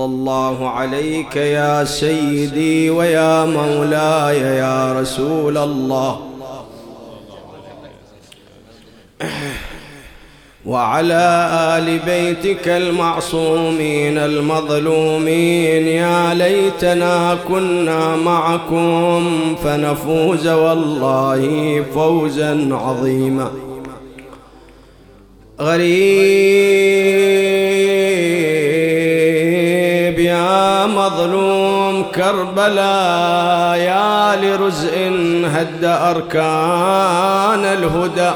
الله عليك يا سيدي ويا مولاي يا رسول الله. وعلى آل بيتك المعصومين المظلومين يا ليتنا كنا معكم فنفوز والله فوزا عظيما. غريب. مظلوم كربلاء يا لرزء هد أركان الهدى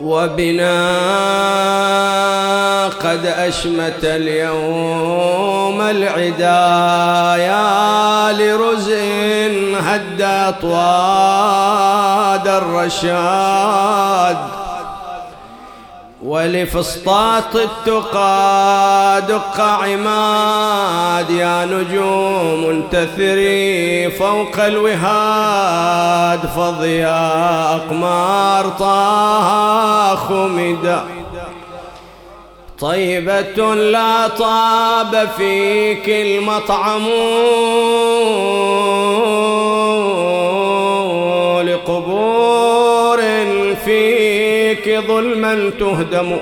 وبنا قد أشمت اليوم العدا يا لرزء هد أطواد الرشاد ولفسطاط التقى دق عماد يا نجوم انتثري فوق الوهاد فضيا أقمار طه خمدا طيبة لا طاب فيك المطعم لقبور فيك ظلما تهدم.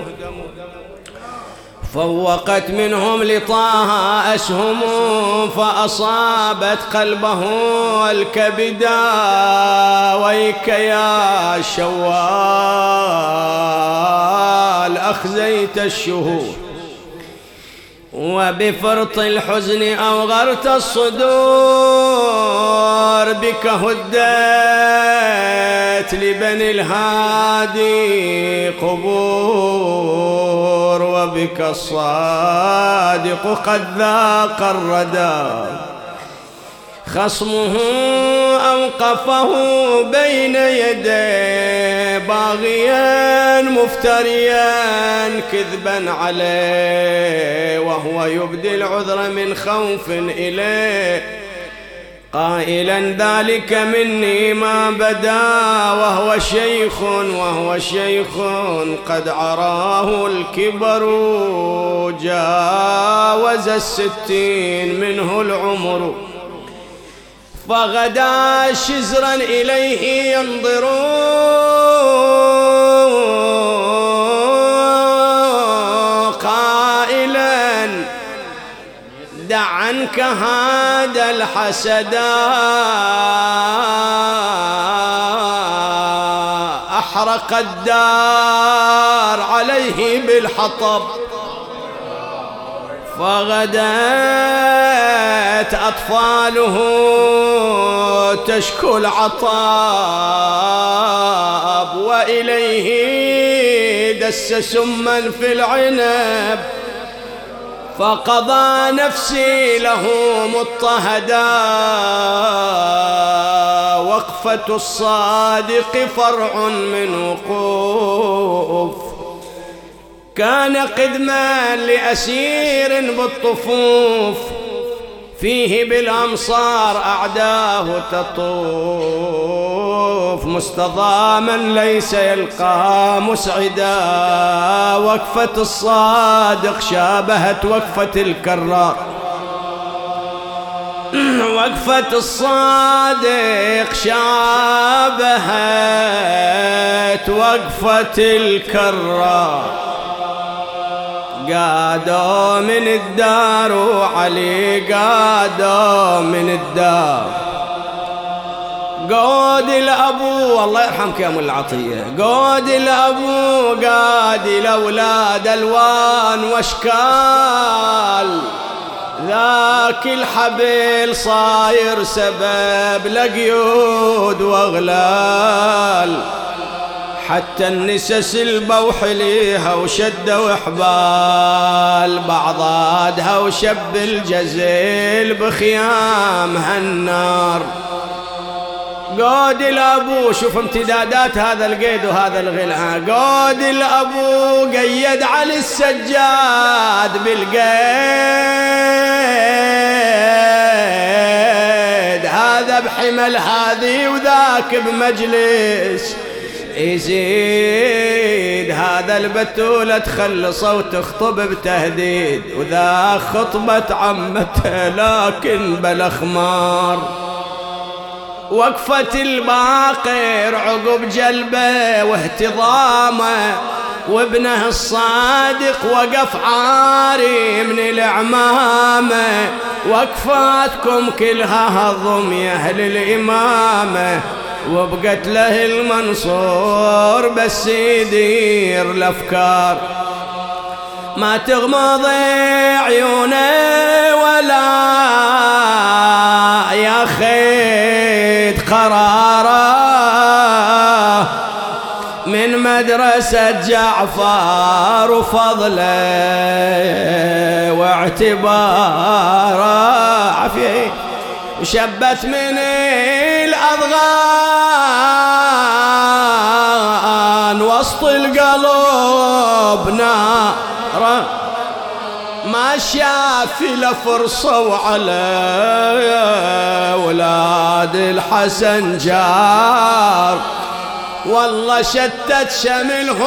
فوقت منهم لطه أسهم فأصابت قلبه الكبدا ويك يا شوال أخزيت الشهور وبفرط الحزن أوغرت الصدور بك هدت لبني الهادي قبور وبك الصادق قد ذاق الردى خصمه أوقفه بين يديه باغيا مفتريا كذبا عليه وهو يبدي العذر من خوف إليه. قائلا ذلك مني ما بدا وهو شيخ وهو شيخ قد عراه الكبر جاوز الستين منه العمر. فغدا شزرا إليه ينظر قائلا دع عنك هذا الحسد. أحرق الدار عليه بالحطب. فغدت أطفاله تشكو العطاب وإليه دس سما في العنب فقضى نفسي له مضطهدا وقفة الصادق فرع من وقوف كان قدما لأسير بالطفوف فيه بالأمصار أعداه تطوف. مستضاما ليس يلقى مسعدا وقفة الصادق شابهت وقفة الكرار وقفة الصادق شابهت وقفة الكرار قادوا من الدار وعلي قادوا من الدار. قود الأبو الله يرحمك يا مول العطية. قود الأبو قاد الأولاد ألوان وأشكال. ذاك الحبل صاير سبب لقيود وأغلال. حتى النسس البوح ليها وشدوا حبال بعضادها وشب الجزيل بخيام هالنار. قود الأبو شوف امتدادات هذا القيد وهذا الغلها قود الأبو قيد على السجاد بالقيد. هذا بحمل هذه وذاك بمجلس. يزيد هذا البتولة تخلص وتخطب بتهديد. وذا خطبة عمته لكن بلا خمار وقفة الباقر عقب جلبه واهتضامه وابنه الصادق وقف عاري من العمامة. وقفاتكم كلها هضم يا أهل الإمامة. وبقت له المنصور بس يدير الأفكار. ما تغمض عيونه ولا قراره من مدرسة جعفر وفضله واعتباره عفيه وشبت من الأضغان وسط القلب نار ما شاف فرصة وعلى ولاد الحسن جار. والله شتت شملهم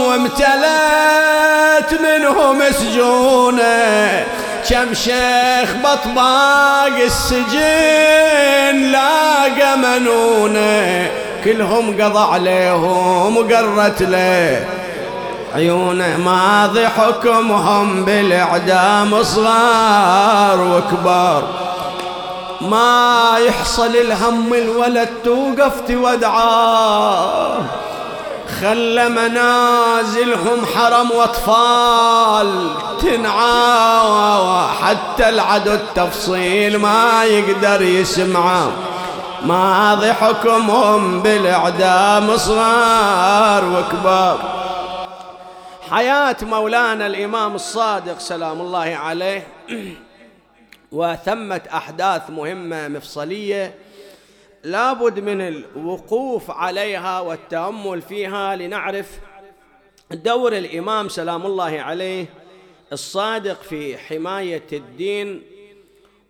وامتلت منهم سجونه. كم شيخ بطباق السجن لاقى منونه. كلهم قضى عليهم وقرت له. عيونه ماضي حكمهم بالإعدام صغار وكبار. ما يحصل الهم الولد توقف تودعاه خلى منازلهم حرم وأطفال تنعى حتى العدو التفصيل ما يقدر يسمعه. ماضي حكمهم بالإعدام صغار وكبار. حياة مولانا الإمام الصادق سلام الله عليه. وثمة أحداث مهمة مفصلية لابد من الوقوف عليها والتأمل فيها لنعرف دور الإمام سلام الله عليه الصادق في حماية الدين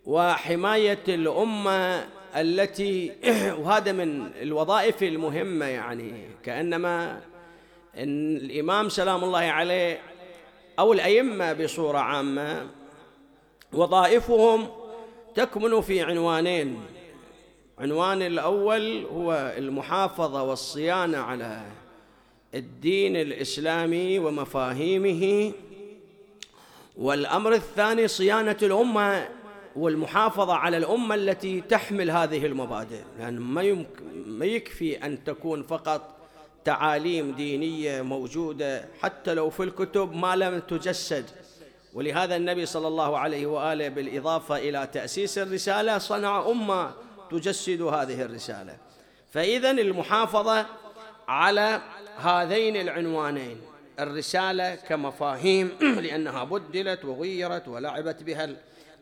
وحماية الأمة التي وهذا من الوظائف المهمة يعني. كأنما إن الإمام سلام الله عليه أو الأئمة بصورة عامة وظائفهم تكمن في عنوانين. عنوان الأول هو المحافظة والصيانة على الدين الإسلامي ومفاهيمه. والأمر الثاني صيانة الأمة والمحافظة على الأمة التي تحمل هذه المبادئ. لأن ما, ما يكفي أن تكون فقط تعاليم دينية موجودة حتى لو في الكتب ما لم تجسد. ولهذا النبي صلى الله عليه وآله بالإضافة إلى تأسيس الرسالة صنع أمة تجسد هذه الرسالة. فإذا المحافظة على هذين العنوانين الرسالة كمفاهيم لأنها بدلت وغيرت ولعبت بها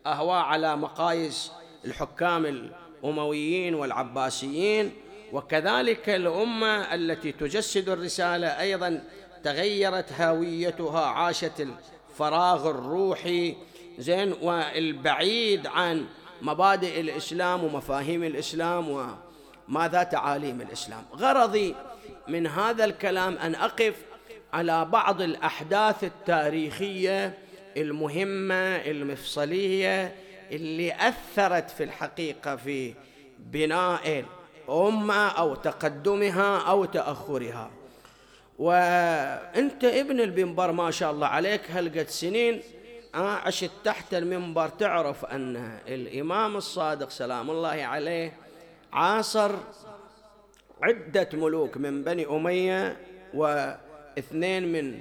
الأهواء على مقاييس الحكام الأمويين والعباسيين. وكذلك الأمة التي تجسد الرسالة أيضا تغيرت هويتها عاشت الفراغ الروحي زين والبعيد عن مبادئ الإسلام ومفاهيم الإسلام وماذا تعاليم الإسلام. غرضي من هذا الكلام أن أقف على بعض الأحداث التاريخية المهمة المفصلية اللي أثرت في الحقيقة في بناء الامه أو تقدمها أو تأخرها. وأنت ابن المنبر ما شاء الله عليك هلقت سنين عشت تحت المنبر تعرف أن الإمام الصادق سلام الله عليه عاصر عدة ملوك من بني أمية واثنين من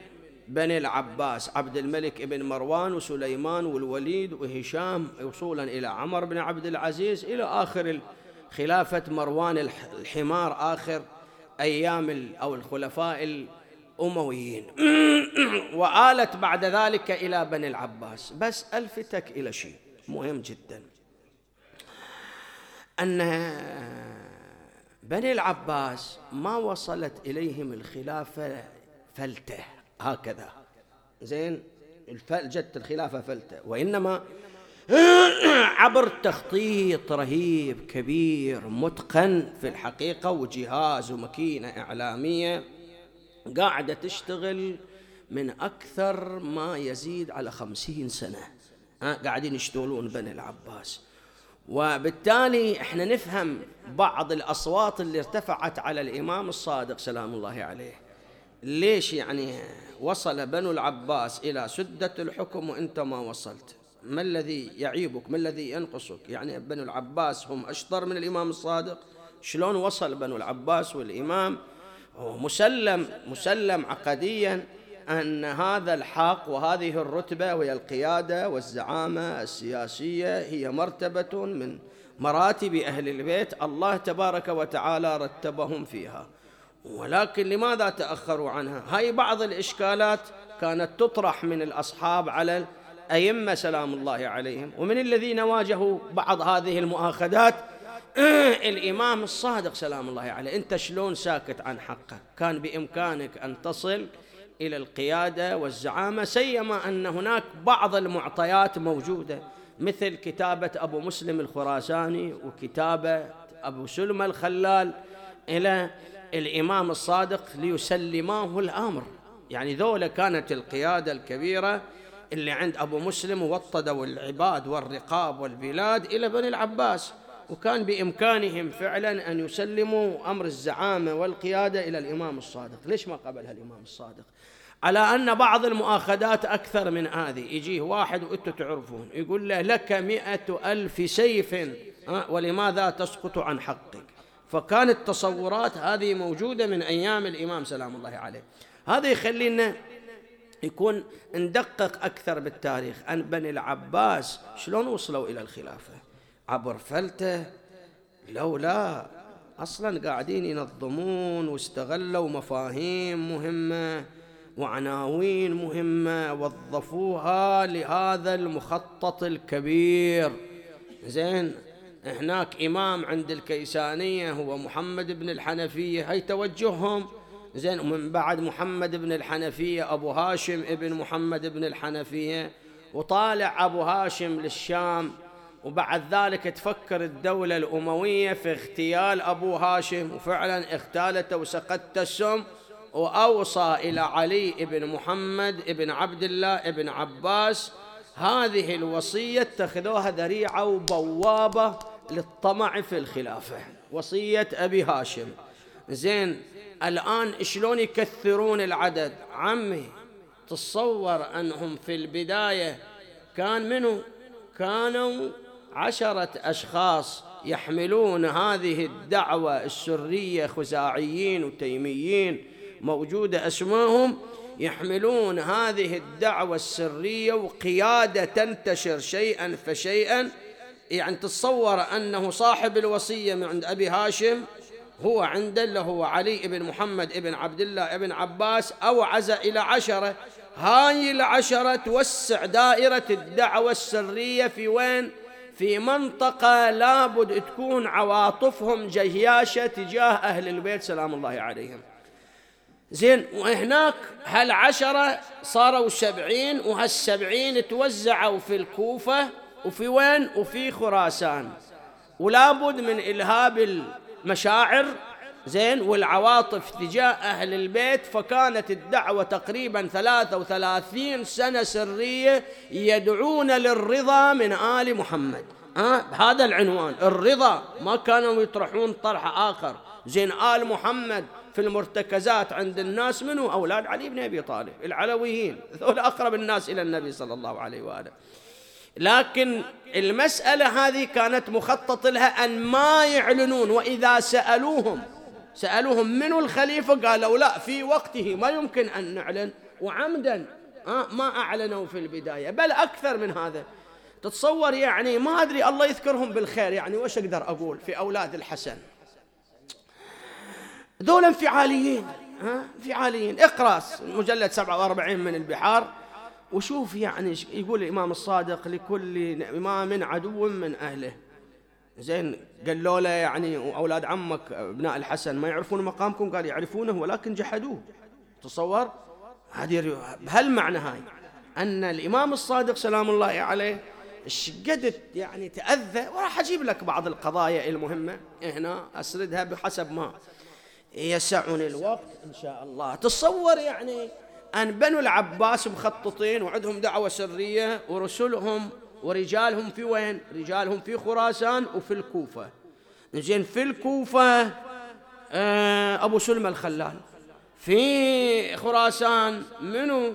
بني العباس عبد الملك ابن مروان وسليمان والوليد وهشام وصولا إلى عمر بن عبد العزيز إلى آخر خلافة مروان الحمار آخر أيام أو الخلفاء الأمويين. وآلت بعد ذلك إلى بني العباس. بس ألفتك إلى شيء مهم جدا. أن بني العباس ما وصلت إليهم الخلافة فلتة هكذا. زين؟ جت الخلافة فلتة. وإنما عبر تخطيط رهيب كبير متقن في الحقيقة وجهاز ومكينة إعلامية قاعدة تشتغل من أكثر ما يزيد على خمسين سنة. قاعدين يشتغلون بني العباس. وبالتالي إحنا نفهم بعض الأصوات اللي ارتفعت على الإمام الصادق سلام الله عليه. ليش يعني وصل بنو العباس إلى سدة الحكم وأنت ما وصلت؟ ما الذي يعيبك؟ ما الذي ينقصك؟ يعني بنو العباس هم أشطر من الإمام الصادق. شلون وصل بنو العباس والإمام؟ هو مسلم مسلم عقديا أن هذا الحق وهذه الرتبة وهي القيادة والزعامة السياسية هي مرتبة من مراتب أهل البيت. الله تبارك وتعالى رتبهم فيها. ولكن لماذا تأخروا عنها؟ هاي بعض الإشكالات كانت تطرح من الأصحاب على الأئمة سلام الله عليهم. ومن الذين واجهوا بعض هذه المؤاخذات الإمام الصادق سلام الله عليه. أنت شلون ساكت عن حقك؟ كان بإمكانك أن تصل إلى القيادة والزعامة سيما أن هناك بعض المعطيات موجودة مثل كتابة أبو مسلم الخراساني وكتابة أبو سلمى الخلال إلى الإمام الصادق ليسلماه الأمر. يعني ذولا كانت القيادة الكبيرة اللي عند أبو مسلم وطدوا العباد والرقاب والبلاد إلى بني العباس. وكان بإمكانهم فعلا أن يسلموا أمر الزعامة والقيادة إلى الإمام الصادق. ليش ما قبلها الإمام الصادق؟ على أن بعض المؤاخذات أكثر من هذه. يجيه واحد وأنتم تعرفون. يقول له لك مئة ألف سيف ولماذا تسقط عن حقك؟ فكانت التصورات هذه موجودة من أيام الإمام سلام الله عليه. هذا يخلينا يكون ندقق أكثر بالتاريخ. أن بني العباس شلون وصلوا إلى الخلافة؟ عبر فلتة لولا أصلا قاعدين ينظمون واستغلوا مفاهيم مهمة وعناوين مهمة وظفوها لهذا المخطط الكبير. زين هناك إمام عند الكيسانية هو محمد بن الحنفية هي توجههم. زين ومن بعد محمد بن الحنفية أبو هاشم ابن محمد بن الحنفية وطالع أبو هاشم للشام وبعد ذلك تفكر الدولة الأموية في اغتيال أبو هاشم وفعلا اغتالته وسقط السم وأوصى إلى علي بن محمد بن عبد الله بن عباس. هذه الوصية اتخذوها ذريعة وبوابة للطمع في الخلافة وصية أبي هاشم. زين الآن شلون يكثرون العدد؟ عمي تصور أنهم في البداية كان منه كانوا عشرة أشخاص يحملون هذه الدعوة السرية خزاعيين وتيميين موجودة أسماهم يحملون هذه الدعوة السرية وقيادة تنتشر شيئا فشيئا. يعني تتصور أنه صاحب الوصية من عند أبي هاشم هو عند اللي هو علي بن محمد بن عبد الله بن عباس أوعز إلى عشرة. هاي العشرة توسع دائرة الدعوة السرية في وين؟ في منطقة لابد تكون عواطفهم جياشة تجاه أهل البيت سلام الله عليهم. زين وهناك هالعشرة صاروا سبعين وهالسبعين توزعوا في الكوفة وفي وين؟ وفي خراسان. ولابد من إلهاب المشاعر زين والعواطف تجاه أهل البيت فكانت الدعوة تقريبا ثلاثة وثلاثين سنة سرية يدعون للرضا من آل محمد. أه؟ هذا العنوان الرضا. ما كانوا يطرحون طرح آخر. زين آل محمد في المرتكزات عند الناس منه أولاد علي بن أبي طالب العلويين ذول أقرب الناس إلى النبي صلى الله عليه وآله. لكن المسألة هذه كانت مخطط لها أن ما يعلنون وإذا سألوهم سألوهم من الخليفة قالوا لا في وقته ما يمكن أن نعلن وعمدا آه، ما أعلنوا في البداية. بل أكثر من هذا. تتصور يعني ما أدري الله يذكرهم بالخير. يعني وش أقدر أقول في أولاد الحسن؟ ذولا انفعاليين ها انفعاليين. اقرأ مجلد 47 من البحار. وشوف يعني يقول الإمام الصادق لكل إمام عدو من أهله. زين قالوا له يعني أولاد عمك أبناء الحسن ما يعرفون مقامكم؟ قال يعرفونه ولكن جحدوه. تصور؟ هذه هل معنى هاي. أن الإمام الصادق سلام الله عليه قد يعني تأذى. وراح أجيب لك بعض القضايا المهمة. هنا أسردها بحسب ما يسعني الوقت إن شاء الله. تصور يعني أن بنو العباس مخططين وعندهم دعوة سرية ورسلهم ورجالهم في وين؟ رجالهم في خراسان وفي الكوفة. زين في الكوفة آه، أبو سلمى الخلال في خراسان منو؟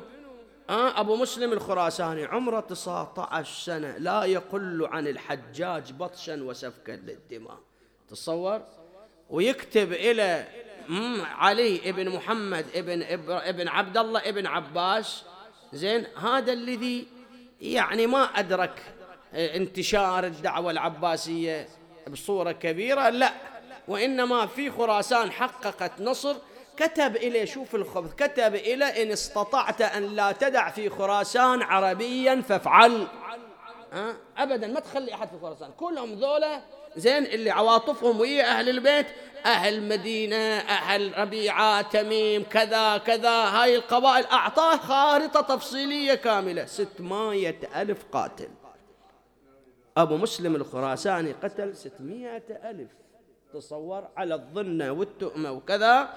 آه أبو مسلم الخراساني عمره 19 سنة لا يقل عن الحجاج بطشا وسفكا للدماء. تصور؟ ويكتب إلى علي ابن محمد ابن ابن عبد الله ابن عباس. زين هذا الذي يعني ما أدرك انتشار الدعوة العباسية بصورة كبيرة لا. وإنما في خراسان حققت نصر كتب إليه شوف الخبث كتب إلى إن استطعت أن لا تدع في خراسان عربيا فافعل؟ أبدا ما تخلي أحد في خراسان. كلهم ذولا زين اللي عواطفهم ويا أهل البيت أهل مدينة أهل ربيعة تميم كذا كذا هاي القبائل أعطاه خارطة تفصيلية كاملة ستمائة ألف قاتل. أبو مسلم الخراساني قتل ستمائة ألف. تصور على الظنة والتؤمة وكذا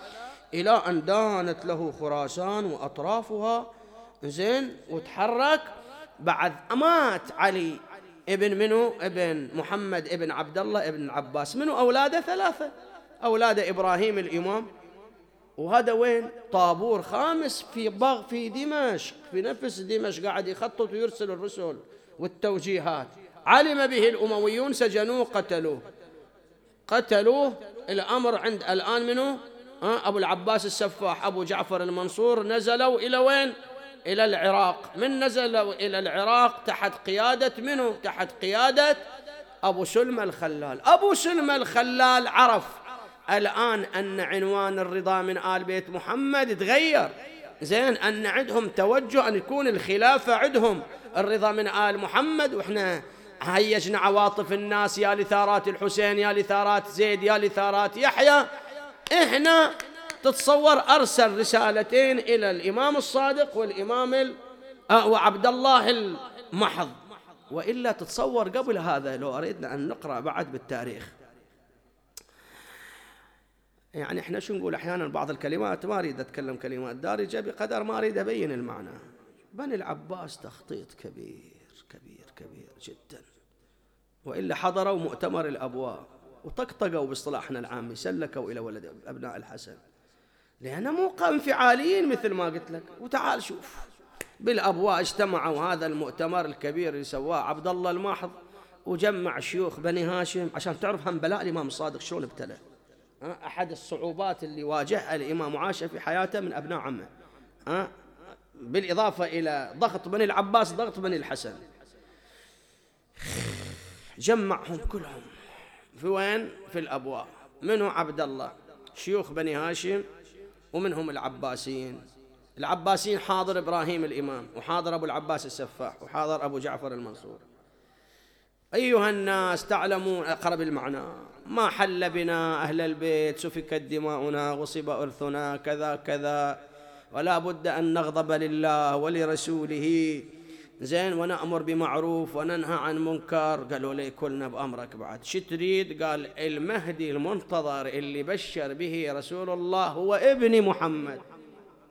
إلى أن دانت له خراسان وأطرافها زين وتحرك. بعد مات علي ابن منو؟ ابن محمد ابن عبد الله ابن عباس. منو أولاده ثلاثة؟ أولاد إبراهيم الإمام. وهذا وين؟ طابور خامس في بغ في دمشق في نفس دمشق قاعد يخطط ويرسل الرسل والتوجيهات. علم به الأمويون سجنوه قتلوه. قتلوه. الأمر عند الآن منه أبو العباس السفاح أبو جعفر المنصور نزلوا إلى وين؟ إلى العراق. من نزلوا إلى العراق تحت قيادة منه تحت قيادة أبو سلمى الخلال. أبو سلمى الخلال عرف الآن أن عنوان الرضا من آل بيت محمد تغير. زين أن عندهم توجه أن يكون الخلافة عندهم الرضا من آل محمد. وإحنا هيجنا عواطف الناس يا لثارات الحسين يا لثارات زيد يا لثارات يحيى. إحنا تتصور أرسل رسالتين إلى الإمام الصادق والإمام آه، وعبد الله المحض. وإلا تتصور قبل هذا لو أردنا أن نقرأ بعد بالتاريخ. يعني إحنا شو نقول أحيانا بعض الكلمات ما أريد أتكلم كلمات دارجة بقدر ما أريد أبين المعنى. بني العباس تخطيط كبير كبير كبير جدا. وإلا حضروا مؤتمر الأبواء وطقطقوا باصطلاحنا العامي سلكوا إلى ولد أبناء الحسن. لأنهم مو انفعاليين مثل ما قلت لك. وتعال شوف. بالأبواء اجتمعوا هذا المؤتمر الكبير اللي سواه عبد الله الماحض وجمع شيوخ بني هاشم. عشان تعرف هم بلاء الإمام الصادق شلون ابتلى. أحد الصعوبات اللي واجهها الإمام عاشة في حياته من أبناء عمه. بالإضافة إلى ضغط بني العباس ضغط بني الحسن. جمعهم كلهم. في وين؟ في الأبواء. منه عبد الله. شيوخ بني هاشم. ومنهم العباسيين. العباسيين حاضر إبراهيم الإمام وحاضر أبو العباس السفاح وحاضر أبو جعفر المنصور. أيها الناس تعلمون أقرب المعنى. ما حل بنا أهل البيت سفكت دماؤنا غصب إرثنا كذا كذا. ولا بد أن نغضب لله ولرسوله. زين ونأمر بمعروف وننهى عن منكر. قالوا لي كلنا بأمرك بعد. شو تريد؟ قال المهدي المنتظر اللي بشر به رسول الله هو ابن محمد.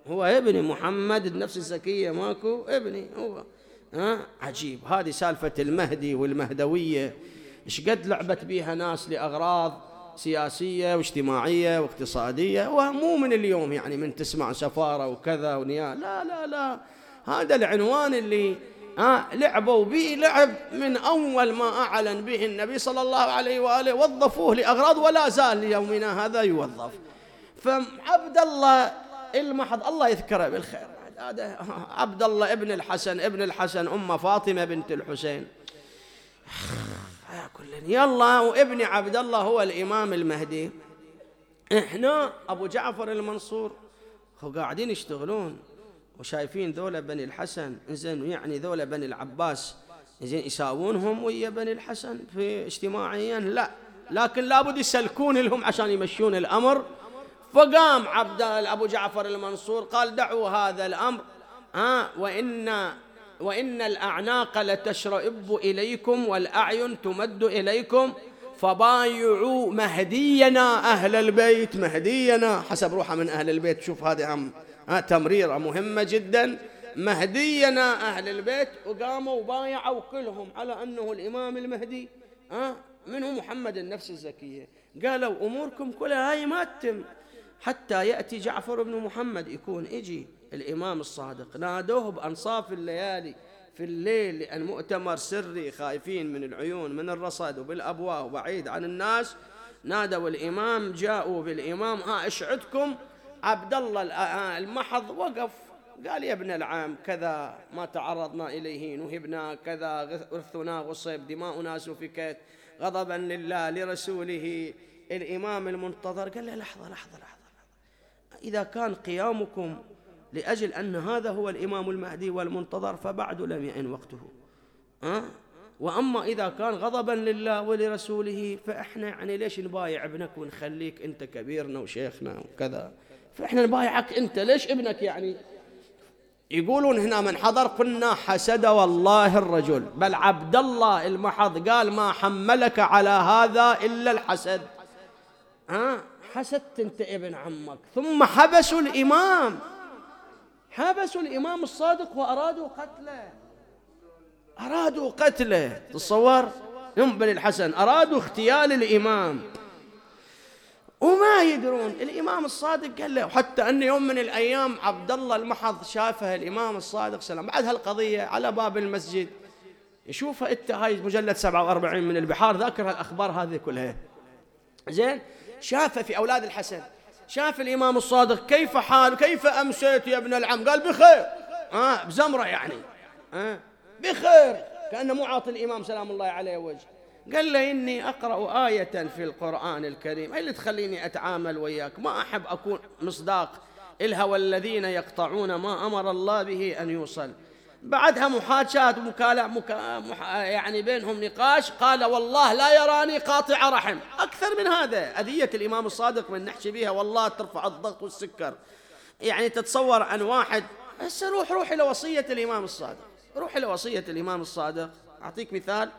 هو ابن محمد النفس الزكية ماكو؟ ابني هو. ها؟ عجيب. هذه سالفة المهدي والمهدوية. إيش قد لعبت بيها ناس لأغراض سياسية واجتماعية واقتصادية؟ ومو من اليوم يعني من تسمع سفارة وكذا ونيا. لا لا لا. هذا العنوان اللي آه لعبوا به لعب من أول ما أعلن به النبي صلى الله عليه وآله وظفوه لأغراض ولا زال ليومنا هذا يوظف. فعبد الله المحض الله يذكره بالخير. عبد الله ابن الحسن ابن الحسن أم فاطمة بنت الحسين. يلا وابن عبد الله هو الإمام المهدي. إحنا أبو جعفر المنصور هو قاعدين يشتغلون. وشايفين ذولا بني الحسن زين يعني ذولا بني العباس. زين يساوونهم ويا بني الحسن في اجتماعيا؟ لا. لكن لابد يسلكون لهم عشان يمشون الأمر. فقام عبد أبو جعفر المنصور قال دعوا هذا الأمر. ها وإن وإن الأعناق لتشرئب إليكم والأعين تمد إليكم فبايعوا مهدينا أهل البيت. مهدينا حسب روحه من أهل البيت. شوف هذه هم تمريرة مهمة جدا. مهدينا أهل البيت وقاموا وبايعوا كلهم على أنه الإمام المهدي. ها منه محمد النفس الزكية. قالوا أموركم كلها هاي ما تتم. حتى يأتي جعفر بن محمد يكون إجي الإمام الصادق. نادوه بأنصاف الليالي في الليل لأن مؤتمر سري خايفين من العيون من الرصد وبالأبواب وبعيد عن الناس. نادوا الإمام جاءوا بالإمام. ها اشعدكم عبد الله المحض وقف. قال يا ابن العام كذا ما تعرضنا إليه نهبنا كذا ارثنا غصب دماؤنا سفكت غضبا لله لرسوله الإمام المنتظر. قال له لحظة لحظة لحظة إذا كان قيامكم لأجل أن هذا هو الإمام المهدي والمنتظر فبعد لم يئن وقته. أه؟ وأما إذا كان غضبا لله ولرسوله فإحنا يعني ليش نبايع ابنك ونخليك أنت كبيرنا وشيخنا وكذا؟ فإحنا نبايعك أنت. ليش ابنك يعني؟ يقولون هنا من حضر قلنا حسد والله الرجل. بل عبد الله المحض قال ما حملك على هذا إلا الحسد. ها؟ حسدت أنت ابن عمك. ثم حبسوا الإمام. حبسوا الإمام الصادق وأرادوا قتله. أرادوا قتله. تصور؟ بن الحسن. أرادوا اغتيال الإمام. وما يدرون. الإمام الصادق قال له حتى أن يوم من الأيام عبد الله المحض شافه الإمام الصادق سلام. بعد هالقضية على باب المسجد يشوفها أنت هاي مجلد 47 من البحار ذاكر هالأخبار هذه كلها. زين؟ شافه في أولاد الحسن. شاف الإمام الصادق كيف حال كيف أمسيت يا ابن العم؟ قال بخير. آه بزمرة يعني. آه بخير. كأنه مو عاطي الإمام سلام الله عليه وجه قال له إني أقرأ آية في القرآن الكريم. اللي تخليني أتعامل وياك؟ ما أحب أكون مصداق. الهوى الذين يقطعون ما أمر الله به أن يوصل. بعدها محاجات مكالع مكا مح يعني بينهم نقاش. قال والله لا يراني قاطع رحم. أكثر من هذا. أذية الإمام الصادق من نحكي بها والله ترفع الضغط والسكر. يعني تتصور أن واحد هسه روح روح إلى وصية الإمام الصادق. روح إلى وصية الإمام الصادق. أعطيك مثال.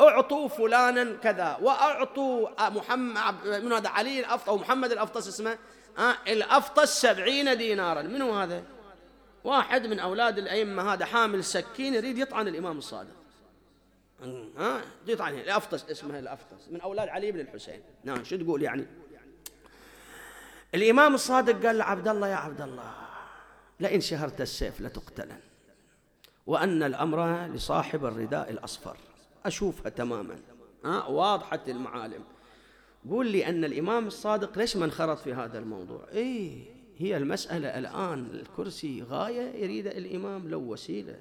اعطوا فلانا كذا واعطوا محمد من هذا؟ علي الأفطس أو محمد الأفطس اسمه. آه الأفطس سبعين دينارا. منو هذا؟ واحد من أولاد الأئمة هذا حامل سكين يريد يطعن الإمام الصادق. ها آه يطعن الأفطس اسمه الأفطس من أولاد علي بن الحسين. نعم شو تقول يعني؟ الإمام الصادق قال لعبد الله يا عبد الله لئن شهرت السيف لتقتلن وأن الأمر لصاحب الرداء الأصفر. أشوفها تماما. ها واضحة المعالم. قول لي أن الإمام الصادق ليش ما انخرط في هذا الموضوع؟ إيه هي المسألة الآن الكرسي غاية يريد الإمام لو وسيلة.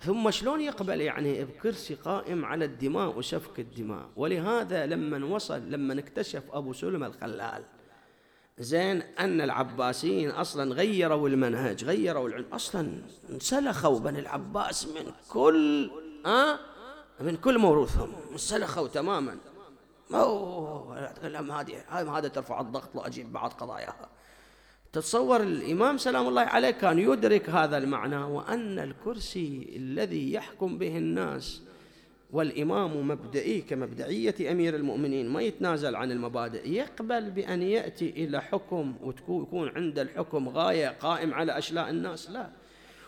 ثم شلون يقبل يعني بكرسي قائم على الدماء وسفك الدماء؟ ولهذا لما وصل لما اكتشف أبو سلمة الخلال زين أن العباسيين أصلا غيروا المنهج غيروا العلم. أصلا انسلخوا بني العباس من كل أه من كل موروثهم انسلخوا تماما اوه أتكلم هذه هذا ترفع الضغط لو أجيب بعض قضاياها. تتصور الإمام سلام الله عليه كان يدرك هذا المعنى وأن الكرسي الذي يحكم به الناس والإمام مبدئي كمبدئية أمير المؤمنين ما يتنازل عن المبادئ يقبل بأن يأتي إلى حكم ويكون عند الحكم غاية قائم على أشلاء الناس لا.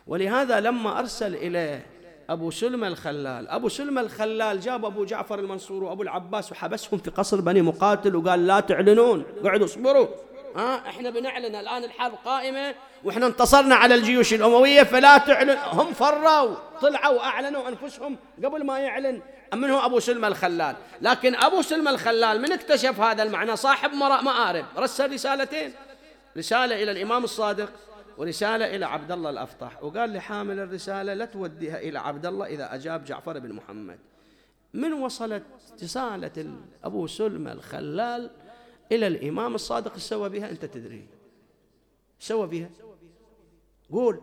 ولهذا لما أرسل إليه أبو سلمى الخلال. أبو سلمى الخلال جاب أبو جعفر المنصور وأبو العباس وحبسهم في قصر بني مقاتل وقال لا تعلنون. قعدوا اصبروا. ها إحنا بنعلن الآن الحرب قائمة وإحنا انتصرنا على الجيوش الأموية فلا تعلن. هم فروا طلعوا وأعلنوا أنفسهم قبل ما يعلن. من هو أبو سلمى الخلال؟ لكن أبو سلمى الخلال من اكتشف هذا المعنى؟ صاحب مآرب. رسل رسالتين. رسالة إلى الإمام الصادق. ورسالة إلى عبد الله الأفطح. وقال لحامل الرسالة لا توديها إلى عبد الله إذا أجاب جعفر بن محمد. من وصلت رسالة أبو سلمى الخلال إلى الإمام الصادق سوى بها؟ أنت تدري. سوى بها؟ قول.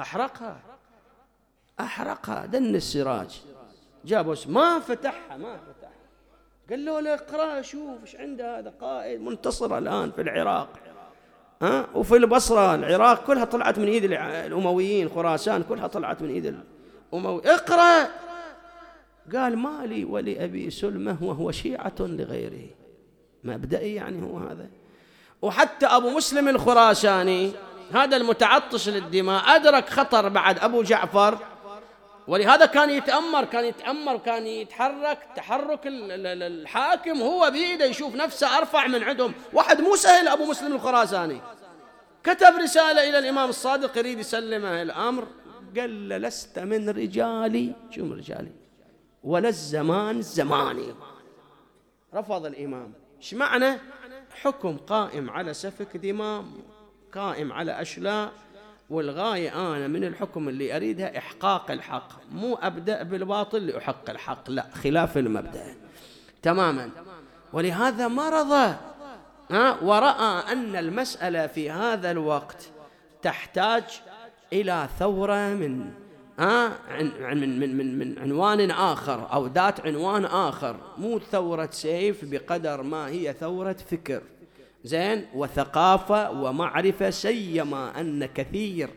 أحرقها. أحرقها. دن السراج. جابوا ما فتحها ما فتحها. قال له اقرأ شوف إيش عنده هذا قائد منتصر الآن في العراق. ها؟ وفي البصرة العراق كلها طلعت من إيد الأمويين خراسان كلها طلعت من إيد الأموي. اقرأ! قال مالي ولأبي سلمة وهو شيعة لغيره. مبدئي يعني هو هذا. وحتى أبو مسلم الخراساني هذا المتعطش للدماء أدرك خطر بعد أبو جعفر ولهذا كان يتأمر كان يتأمر كان يتحرك. تحرك الحاكم هو بيده يشوف نفسه أرفع من عندهم. واحد مو سهل أبو مسلم الخراساني. كتب رسالة إلى الإمام الصادق يريد يسلمه الأمر. قال له لست من رجالي. شو من رجالي؟ ولا الزمان زماني. رفض الإمام. إيش معنى؟ حكم قائم على سفك دماء قائم على أشلاء. والغاية أنا من الحكم اللي أريدها إحقاق الحق مو أبدأ بالباطل لأحق الحق لا خلاف المبدأ. تماما. ولهذا مرض ها ورأى أن المسألة في هذا الوقت تحتاج إلى ثورة من من من من من عنوان آخر أو ذات عنوان آخر مو ثورة سيف بقدر ما هي ثورة فكر. زين وثقافة ومعرفة سيما أن كثير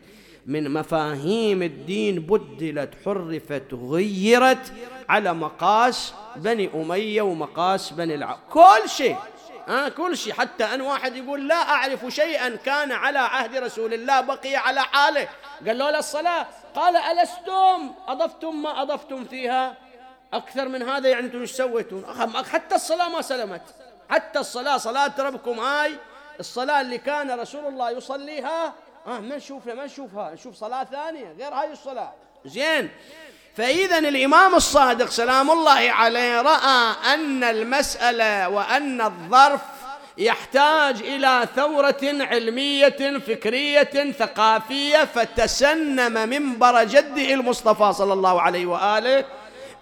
من مفاهيم الدين بدلت حرفت غيرت على مقاس بني أمية ومقاس بني العب كل شيء آه كل شيء. حتى أن واحد يقول لا أعرف شيئا كان على عهد رسول الله بقي على حاله. قال له الصلاة. قال ألستم؟ أضفتم ما أضفتم فيها؟ أكثر من هذا يعني أنتم إيش سويتون؟ حتى الصلاة ما سلمت. حتى الصلاة صلاة ربكم هاي الصلاة اللي كان رسول الله يصليها آه ما نشوفها ما نشوفها نشوف صلاة ثانية غير هاي الصلاة. زين. فإذا الإمام الصادق سلام الله عليه رأى أن المسألة وأن الظرف يحتاج إلى ثورة علمية فكرية ثقافية فتسنم منبر جده المصطفى صلى الله عليه وآله.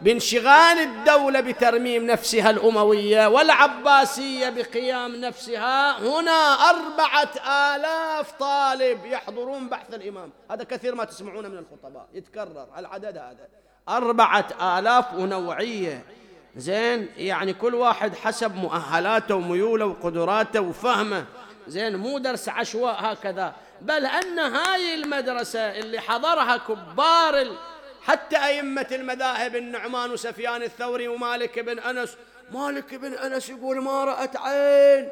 بانشغال الدولة بترميم نفسها الأموية والعباسية بقيام نفسها. هنا أربعة آلاف طالب يحضرون بحث الإمام. هذا كثير ما تسمعونه من الخطباء. يتكرر العدد هذا. أربعة آلاف ونوعية. زين يعني كل واحد حسب مؤهلاته وميوله وقدراته وفهمه. زين مو درس عشواء هكذا. بل أن هاي المدرسة اللي حضرها كبار حتى أئمة المذاهب النعمان وسفيان الثوري ومالك بن أنس. مالك بن أنس يقول ما رأت عين.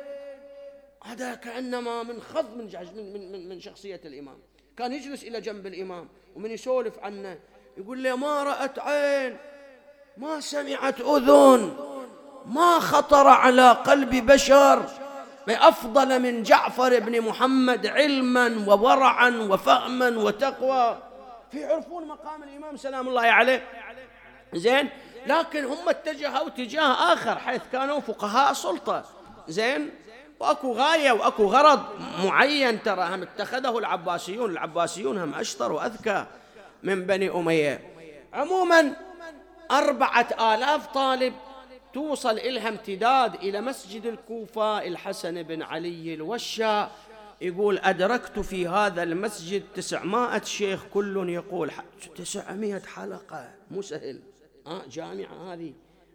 هذا كأنما من خض من من من, من شخصية الإمام. كان يجلس إلى جنب الإمام ومن يسولف عنه. يقول له ما رأت عين؟ ما سمعت أذن. ما خطر على قلب بشر. بأفضل من جعفر بن محمد علما وورعا وفهما وتقوى. في يعرفون مقام الإمام سلام الله عليه. زين لكن هم اتجهوا اتجاه آخر حيث كانوا فقهاء سلطة. زين وأكو غاية وأكو غرض معين ترى هم اتخذه العباسيون العباسيون هم أشطر وأذكى من بني أمية. عموما أربعة آلاف طالب توصل إلها امتداد إلى مسجد الكوفة الحسن بن علي الوشا. يقول أدركت في هذا المسجد تسعمائة شيخ كل يقول تسعمائة حلقة. مو سهل. آه جامعة هذه.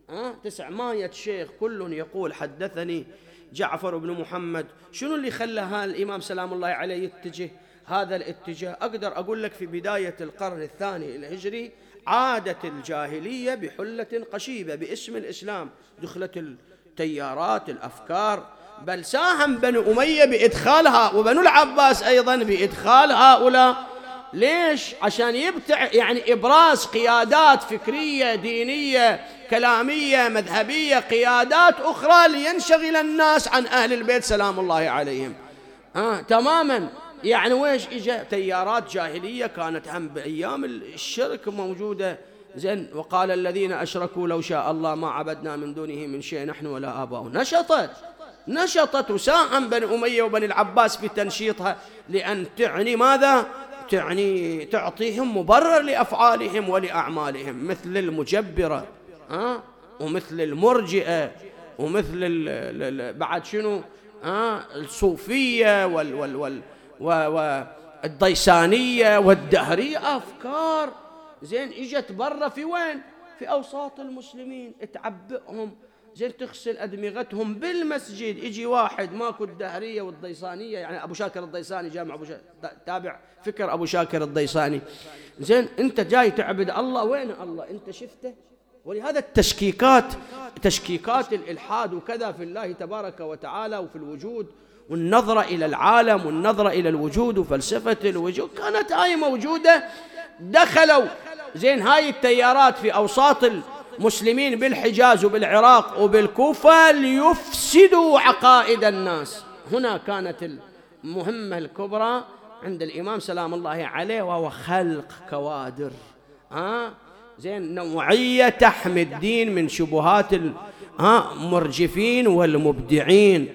آه تسعمائة شيخ كل يقول حدثني جعفر بن محمد. شنو اللي خلى الإمام سلام الله عليه يتجه هذا الاتجاه؟ أقدر أقول لك في بداية القرن الثاني الهجري عادت الجاهلية بحلة قشيبة باسم الإسلام. دخلت التيارات الأفكار. بل ساهم بنو أمية بإدخالها وبنو العباس أيضا بإدخال هؤلاء. ليش؟ عشان يبتع يعني إبراز قيادات فكرية دينية كلامية مذهبية قيادات أخرى لينشغل الناس عن أهل البيت سلام الله عليهم. آه تماما. يعني ويش إجا؟ تيارات جاهلية كانت هم بأيام الشرك موجودة. زين وقال الذين أشركوا لو شاء الله ما عبدنا من دونه من شيء نحن ولا آباؤنا. نشطت نشطت وساهم بني أمية وبني العباس في تنشيطها لأن تعني ماذا؟ تعني تعطيهم مبرر لأفعالهم ولأعمالهم مثل المجبرة ها؟ ومثل المرجئة ومثل بعد شنو ها؟ الصوفية وال وال وال والضيسانية والدهرية أفكار زين إجت برا في وين؟ في أوساط المسلمين تعبئهم زين تغسل أدمغتهم بالمسجد. يجي واحد ماكو الدهرية والضيصانية يعني أبو شاكر الضيصاني جامع أبو شاكر تابع فكر أبو شاكر الضيصاني. زين أنت جاي تعبد الله وين الله؟ أنت شفته؟ ولهذا التشكيكات تشكيكات الإلحاد وكذا في الله تبارك وتعالى وفي الوجود والنظرة إلى العالم والنظرة إلى الوجود وفلسفة الوجود. كانت هاي موجودة دخلوا. زين هاي التيارات في أوساط المسلمين بالحجاز وبالعراق وبالكوفة ليفسدوا عقائد الناس. هنا كانت المهمة الكبرى عند الإمام سلام الله عليه وهو خلق كوادر. ها؟ زين نوعية تحمي الدين من شبهات المرجفين والمبدعين.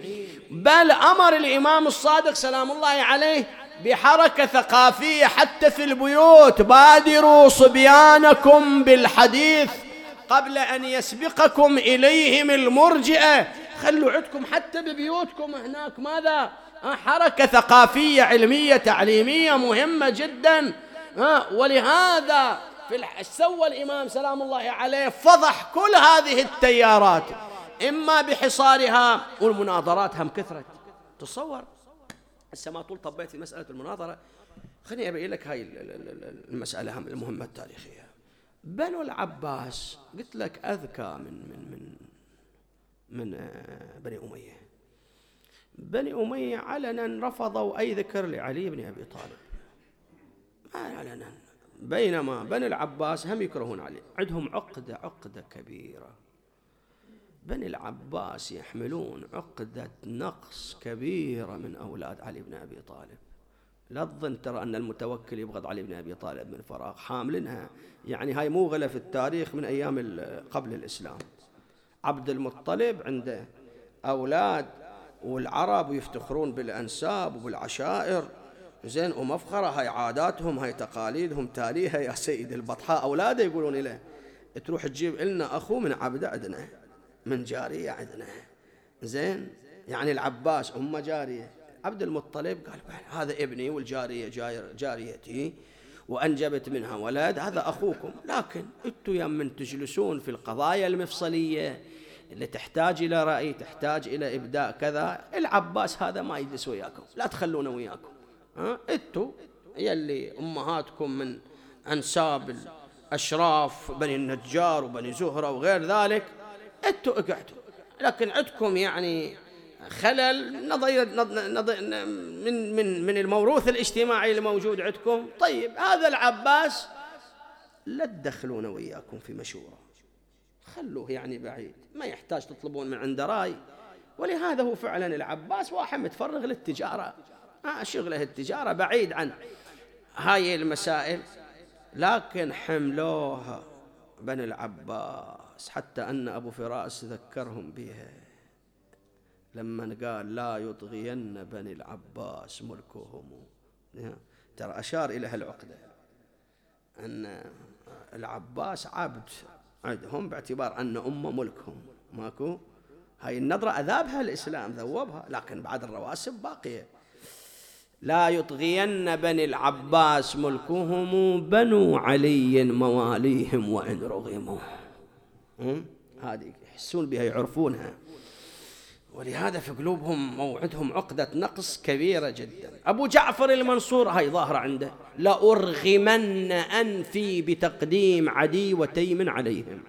بل أمر الإمام الصادق سلام الله عليه بحركة ثقافية حتى في البيوت. بادروا صبيانكم بالحديث. قبل أن يسبقكم إليهم المرجئة. خلوا عندكم حتى ببيوتكم هناك. ماذا؟ حركة ثقافية علمية تعليمية مهمة جدا. ولهذا في سوى الإمام سلام الله عليه فضح كل هذه التيارات. إما بحصارها والمناظرات هم كثرت. تصور. هسه ما طول طبيت في مسألة المناظرة. خليني أبين لك هاي المسألة هم المهمة التاريخية. بنو العباس قلت لك أذكى من من من من آه، بني أمية. بني أمية علنا رفضوا أي ذكر لعلي بن أبي طالب. ما علنا. بينما بني العباس هم يكرهون علي. عندهم عقدة عقدة كبيرة. بني العباس يحملون عقدة نقص كبيرة من أولاد علي بن أبي طالب. لا تظن ترى أن المتوكل يبغض علي بن أبي طالب من فراغ حاملنها يعني هاي موغلة في التاريخ من أيام قبل الإسلام. عبد المطلب عنده أولاد والعرب يفتخرون بالأنساب وبالعشائر. زين ومفخرة هاي عاداتهم هاي تقاليدهم تاليها يا سيد البطحاء. أولاده يقولون له تروح تجيب لنا أخو من عبد عندنا من جارية عندنا زين يعني العباس أم جارية. عبد المطلب قال هذا ابني والجارية جاريتي وأنجبت منها ولد هذا أخوكم. لكن أنتم يا من تجلسون في القضايا المفصلية اللي تحتاج إلى رأي تحتاج إلى إبداء كذا العباس هذا ما يجلس وياكم لا تخلونه وياكم. ها؟ أنتم يلي أمهاتكم من أنساب الأشراف بني النجار وبني زهرة وغير ذلك أنتم اقعدوا. لكن عندكم يعني خلل نظير من من من الموروث الاجتماعي الموجود عندكم. طيب هذا العباس لا تدخلونه وياكم في مشورة. خلوه يعني بعيد ما يحتاج تطلبون من عنده رأي. ولهذا هو فعلا العباس واحد متفرغ للتجارة. آه شغله التجارة بعيد عن هاي المسائل لكن حملوها بني العباس حتى أن أبو فراس ذكرهم بها. لما قال لا يطغين بني العباس ملكهم. ترى أشار إلى هالعقدة أن العباس عبد عندهم باعتبار أن أمه ملكهم. ماكو؟ هاي النظرة أذابها الإسلام ذوبها لكن بعد الرواسب باقية. لا يطغين بني العباس ملكهم بنو علي مواليهم وإن رغموا. هذه يحسون بها يعرفونها. ولهذا في قلوبهم موعدهم عقدة نقص كبيرة جدا. أبو جعفر المنصور هاي ظاهرة عنده. لأرغمن أنفي بتقديم عدي وتيم عليهم.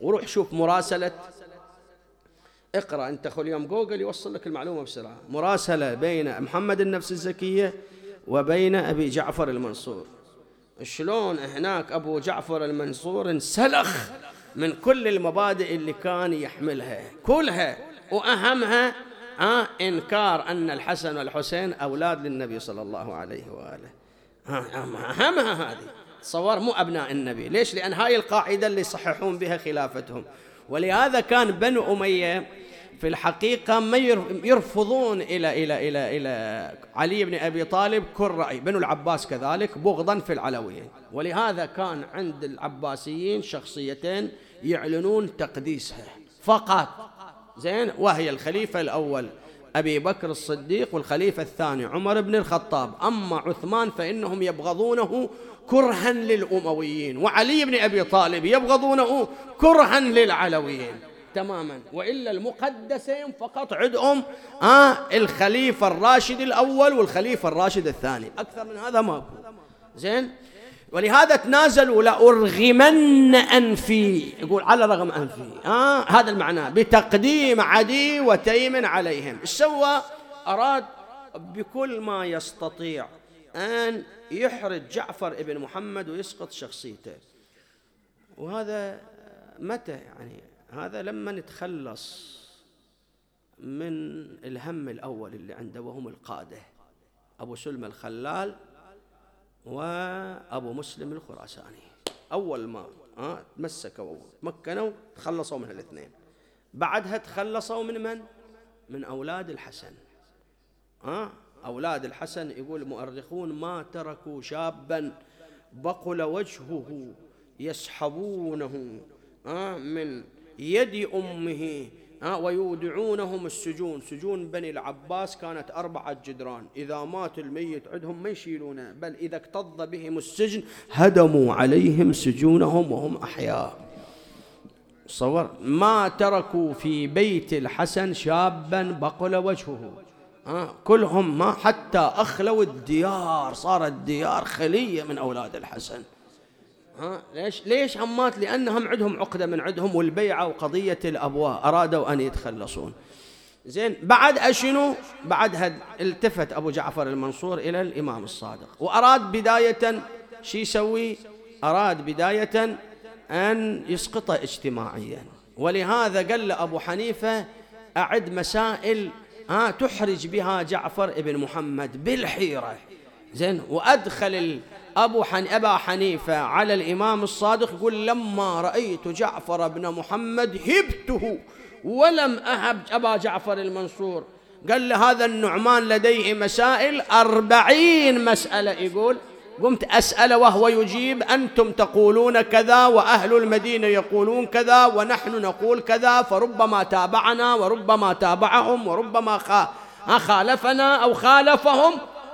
وروح شوف مراسلة. اقرأ أنت خل يوم جوجل يوصل لك المعلومة بسرعة. مراسلة بين محمد النفس الزكية وبين أبي جعفر المنصور. شلون هناك أبو جعفر المنصور انسلخ من كل المبادئ اللي كان يحملها؟ كلها. وأهمها آه إنكار أن الحسن والحسين أولاد للنبي صلى الله عليه وآله. أهمها هذه. تصور مو أبناء النبي. ليش؟ لأن هاي القاعدة اللي يصححون بها خلافتهم. ولهذا كان بنو أمية في الحقيقة ما يرفضون إلى إلى إلى إلى علي بن أبي طالب كل رأي. بنو العباس كذلك بغضا في العلويين. ولهذا كان عند العباسيين شخصيتين يعلنون تقديسها. فقط. زين وهي الخليفة الأول أبي بكر الصديق والخليفة الثاني عمر بن الخطاب. أما عثمان فإنهم يبغضونه كرها للأمويين وعلي بن أبي طالب يبغضونه كرها للعلويين. تماما. وإلا المقدسين فقط عندهم آه الخليفة الراشد الأول والخليفة الراشد الثاني. أكثر من هذا ماكو زين؟ ولهذا تنازلوا لأرغمن أنفي. يقول على رغم أنفي. آه هذا المعنى. بتقديم عدي وتيم عليهم. إيش سوى؟ أراد بكل ما يستطيع أن يحرج جعفر ابن محمد ويسقط شخصيته. وهذا متى يعني؟ هذا لما نتخلص من الهم الأول اللي عنده وهم القادة. أبو سلمى الخلال وأبو مسلم الخراساني. أول ما ها تمسكوا تمكنوا تخلصوا من الاثنين. بعدها تخلصوا من من؟ من أولاد الحسن. ها أولاد الحسن يقول المؤرخون ما تركوا شابا بقل وجهه يسحبونه من يد أمه ويودعونهم السجون. سجون بني العباس كانت أربعة جدران. إذا مات الميت عندهم ما يشيلونه؟ بل إذا اكتظ بهم السجن هدموا عليهم سجونهم وهم أحياء. صور. ما تركوا في بيت الحسن شابا بقل وجهه. كلهم ما حتى أخلوا الديار. صارت ديار خلية من أولاد الحسن. ها؟ ليش ليش عمات؟ لأنهم عندهم عقدة من عندهم والبيعة وقضية الأبواء. أرادوا أن يتخلصون. زين بعد أشنو؟ بعدها التفت أبو جعفر المنصور إلى الإمام الصادق. وأراد بداية شي يسوي؟ أراد بداية أن يسقطه اجتماعيا. ولهذا قال له أبو حنيفة أعد مسائل ها تحرج بها جعفر ابن محمد بالحيرة. زين. وأدخل أبو حن أبا حنيفة على الإمام الصادق يقول لما رأيت جعفر بن محمد هبته ولم أهب أبا جعفر المنصور. قال له هذا النعمان لديه مسائل أربعين مسألة يقول. قمت أسأل وهو يجيب أنتم تقولون كذا وأهل المدينة يقولون كذا ونحن نقول كذا فربما تابعنا وربما تابعهم وربما خالفنا أو خالفهم.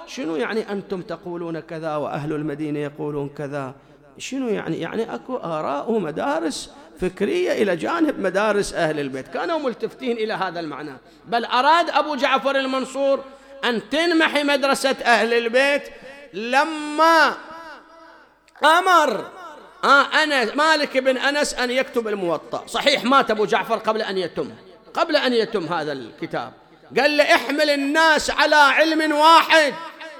شنو يعني أنتم تقولون كذا وأهل المدينة يقولون كذا؟ شنو يعني؟ يعني أكو آراء ومدارس فكرية إلى جانب مدارس أهل البيت. كانوا ملتفتين إلى هذا المعنى. بل أراد أبو جعفر المنصور أن تنمحي مدرسة أهل البيت لما أمر آه أنا مالك بن أنس أن يكتب الموطأ. صحيح مات أبو جعفر قبل أن يتم. قبل أن يتم هذا الكتاب. قال له احمل الناس على علم واحد.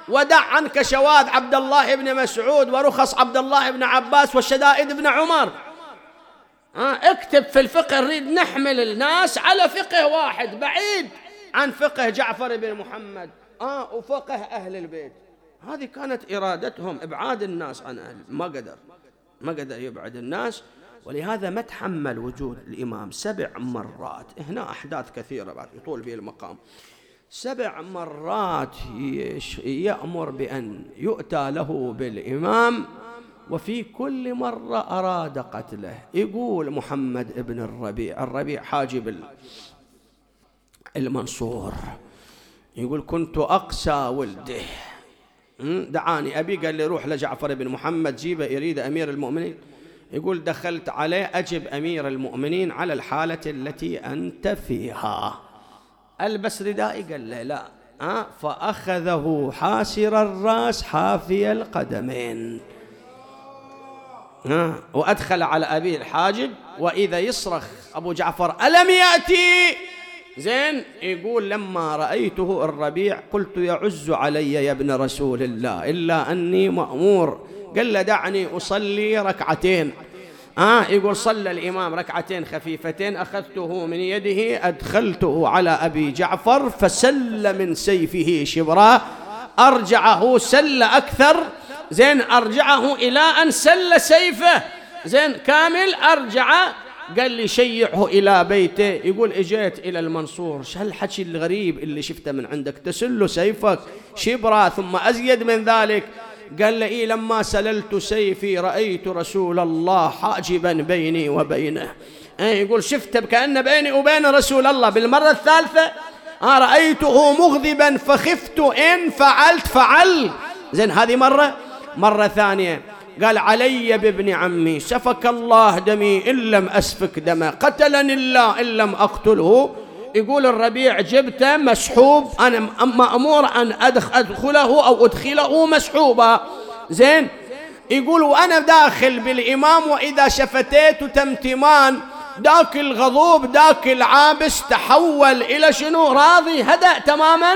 ودع عنك شواذ عبد الله بن مسعود ورخص عبد الله بن عباس وشدائد بن عمر. ها اكتب في الفقه نريد نحمل الناس على فقه واحد بعيد عن فقه جعفر بن محمد. آه وفقه أهل البيت. هذه كانت إرادتهم إبعاد الناس عن أهل ما قدر ما قدر يبعد الناس. ولهذا ما تحمل وجود الإمام سبع مرات. هنا أحداث كثيرة بعد يطول به المقام. سبع مرات يأمر بأن يؤتى له بالإمام وفي كل مرة أراد قتله. يقول محمد ابن الربيع الربيع حاجب المنصور. يقول كنت أقسى ولده. دعاني أبي قال لي روح لجعفر بن محمد جيبه يريد أمير المؤمنين. يقول دخلت عليه أجب أمير المؤمنين على الحالة التي أنت فيها. ألبس ردائي قال له لا أه فأخذه حاسر الرأس حافي القدمين. أه وأدخل على أبيه الحاجب وإذا يصرخ أبو جعفر ألم يأتي؟ زين يقول لما رأيته الربيع قلت يعز علي يا ابن رسول الله إلا أني مأمور. قال له دعني أصلي ركعتين. آه يقول صلى الإمام ركعتين خفيفتين أخذته من يده أدخلته على أبي جعفر فسل من سيفه شبرا أرجعه سل أكثر زين أرجعه إلى أن سل سيفه زين كامل أرجع قال لي شيعه إلى بيته يقول إجيت إلى المنصور هالحكي الغريب اللي شفته من عندك؟ تسل سيفك شبرا ثم أزيد من ذلك. قال لي إيه لما سللت سيفي رأيت رسول الله حاجبا بيني وبينه. إيه يقول شفته كأن بيني وبين رسول الله بالمرة الثالثة؟ آه رأيته مغضبا فخفت إن فعلت فعل. زين هذه مرة. مرة ثانية قال علي بابن عمي سفك الله دمي إن لم أسفك دمه قتلني الله إن لم أقتله. يقول الربيع جبته مسحوب أنا مأمور أن أدخله أو أدخله مسحوبا. زين؟ يقول وأنا داخل بالإمام وإذا شفتيت تمتمان ذاك الغضوب ذاك العابس تحول إلى شنو؟ راضي هدأ تماما؟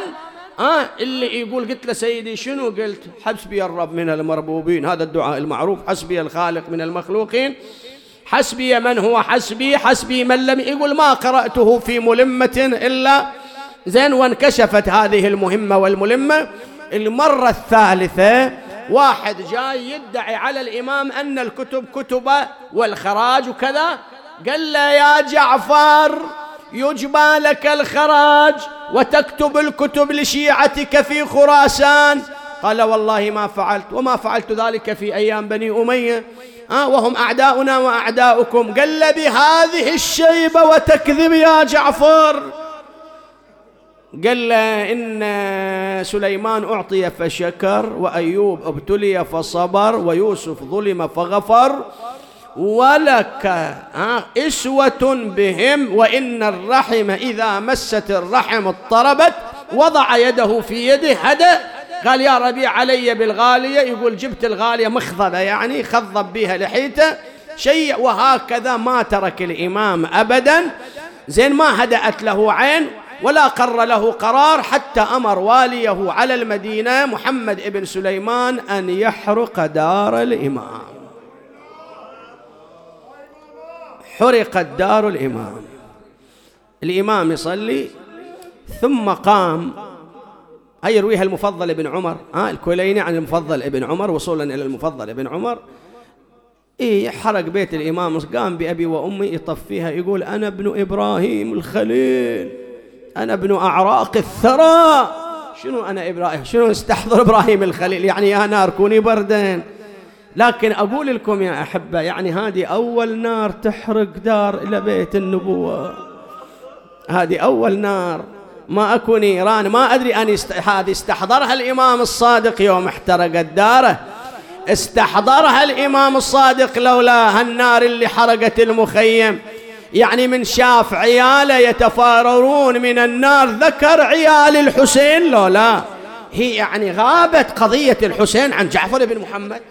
آه اللي يقول قلت له سيدي شنو؟ قلت حسبي الرب من المربوبين هذا الدعاء المعروف حسبي الخالق من المخلوقين. حسبي من هو حسبي حسبي من لم يقول ما قرأته في ملمة إلا زين وانكشفت هذه المهمة والملمة. المرة الثالثة واحد جاي يدعي على الإمام أن الكتب كتب والخراج وكذا قال له يا جعفر يجبى لك الخراج وتكتب الكتب لشيعتك في خراسان. قال والله ما فعلت وما فعلت ذلك في أيام بني أمية. آه وهم أعداؤنا وأعداؤكم. قال بهذه الشيبة وتكذب يا جعفر. قال إن سليمان أعطي فشكر وأيوب ابتلي فصبر ويوسف ظلم فغفر. ولك إسوة بهم وإن الرحم إذا مست الرحم اضطربت وضع يده في يده هدأ قال يا ربيع علي بالغالية. يقول جبت الغالية مخضبة يعني خضب بها لحيته. شيء وهكذا ما ترك الإمام أبدا. زين ما هدأت له عين ولا قر له قرار حتى أمر واليه على المدينة محمد ابن سليمان أن يحرق دار الإمام. حرقت دار الإمام. الإمام يصلي ثم قام هاي يرويها المفضل ابن عمر. ها الكليني عن المفضل ابن عمر وصولا إلى المفضل ابن عمر. إيه حرق بيت الإمام قام بأبي وأمي يطفيها يقول أنا ابن إبراهيم الخليل أنا ابن أعراق الثرى. شنو أنا إبراهيم؟ شنو استحضر إبراهيم الخليل؟ يعني يا نار كوني بردين. لكن أقول لكم يا أحبة يعني هذه أول نار تحرق دار إلى بيت النبوة. هذه أول نار. ما أكو نيران ما أدري أن. هذه استحضرها الإمام الصادق يوم احترقت داره استحضرها الإمام الصادق لولا هالنار اللي حرقت المخيم. يعني من شاف عياله يتفاررون من النار ذكر عيال الحسين لو لا هي يعني غابت قضية الحسين عن جعفر بن محمد.